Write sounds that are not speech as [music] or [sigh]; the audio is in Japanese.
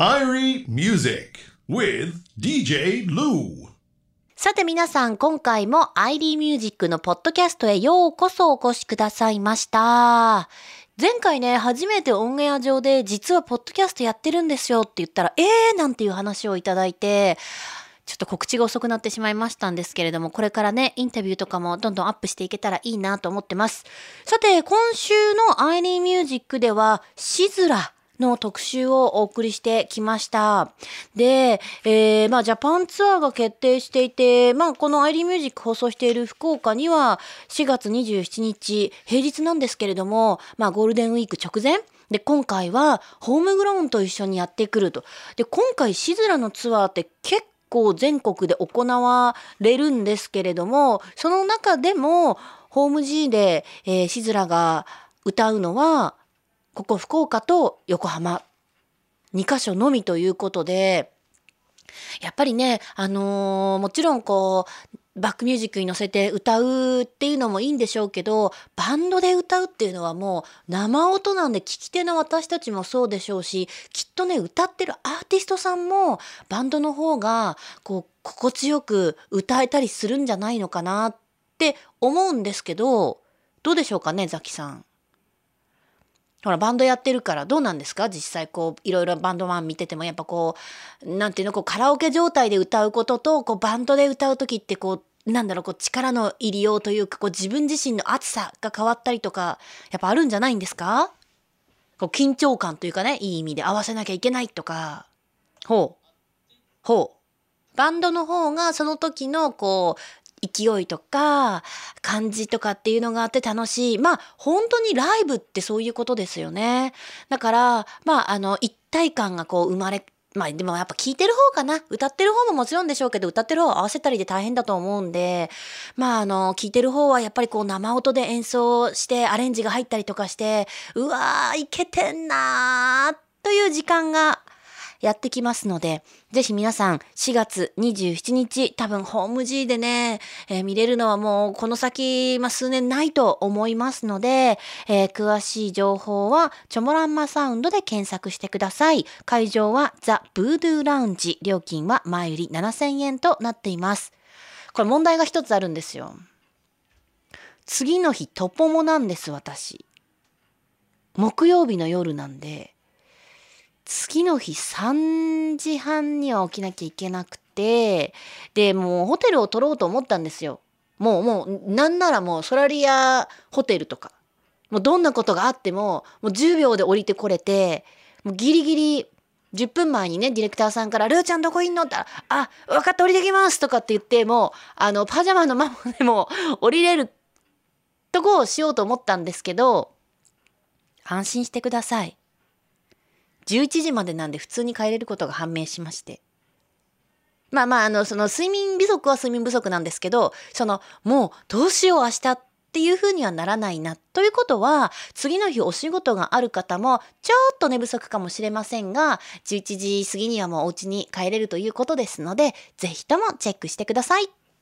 Irie Music with DJ Lou. さて皆さん、今回も ID ミュージックのポッドキャストへようこそお越しくださいました。前回ね、初めてオンエア上で実はポッドキャストやってるんですよって言ったら、えーなんていう話をいただいて、ちょっと告知が遅くなってしまいましたんですけれども、これからね、インタビューとかもどんどんアップしていけたらいいなと思ってます。さて、今週の ID ミュージックでは、シズラの特集をお送りしてきました。で、えー、まあ、ジャパンツアーが決定していて、まあ、この ID ミュージック放送している福岡には、4月27日、平日なんですけれども、まあ、ゴールデンウィーク直前？で、今回は、ホームグラウンと一緒にやってくると。で、今回、シズラのツアーって結構全国で行われるんですけれども、その中でも、ホーム G で、えーシズラが歌うのは、ここ福岡と横浜2カ所のみということで、やっぱりね、あのーもちろんこう、バックミュージックに乗せて歌うっていうのもいいんでしょうけど、バンドで歌うっていうのはもう生音なんで聞き手の私たちもそうでしょうし、きっとね、歌ってるアーティストさんもバンドの方がこう、心地よく歌えたりするんじゃないのかなって思うんですけど、どうでしょうかね、ザキさん。ほら、バンドやってるからどうなんですか？実際こう、いろいろバンドマン見てても、やっぱこう、なんていうの、こう、カラオケ状態で歌うことと、こう、バンドで歌う時ってこう、なんだろう、こう、力の入りようというか、こう、自分自身の熱さが変わったりとか、やっぱあるんじゃないんですか？こう、緊張感というかね、いい意味で合わせなきゃいけないとか。ほう。ほう。バンドの方がその時のこう勢いとか感じとかっていうのがあって楽しい。まあ本当にライブってそういうことですよね。だからまああの一体感がこう生まれまあでもやっぱ聴いてる方かな。歌ってる方ももちろんでしょうけど、歌ってる方合わせたりで大変だと思うんで、まああの、聴いてる方はやっぱりこう生音で演奏してアレンジが入ったりとかして、うわー、いけてんなーという時間がやってきますので、ぜひ皆さん4月27日多分ホーム G でね、えー見れるのはもうこの先、まあ、数年ないと思いますので、えー詳しい情報はチョモランマサウンドで検索してください。会場はザ・ブードゥーラウンジ。料金は前売り7000円となっています。これ問題が一つあるんですよ。次の日トポモなんです私。木曜日の夜なんで、次の日3時半には起きなきゃいけなくて、で、もうホテルを取ろうと思ったんですよ。もう、もう、なんならもうソラリアホテルとか、もうどんなことがあっても、もう10秒で降りてこれて、もうギリギリ10分前にね、ディレクターさんから、ルーちゃんどこいんのって言ったら、あ、分かった、降りてきますとかって言って、もう、あの、パジャマのままでも [laughs] 降りれるとこをしようと思ったんですけど、安心してください。11時までなんで普通に帰れることが判明しまして。まあまあ、あの、その睡眠不足は睡眠不足なんですけど、その、もうどうしよう明日っていう風にはならないな。ということは、次の日お仕事がある方も、ちょっと寝不足かもしれませんが、11時過ぎにはもうお家に帰れるということですので、ぜひともチェックしてください。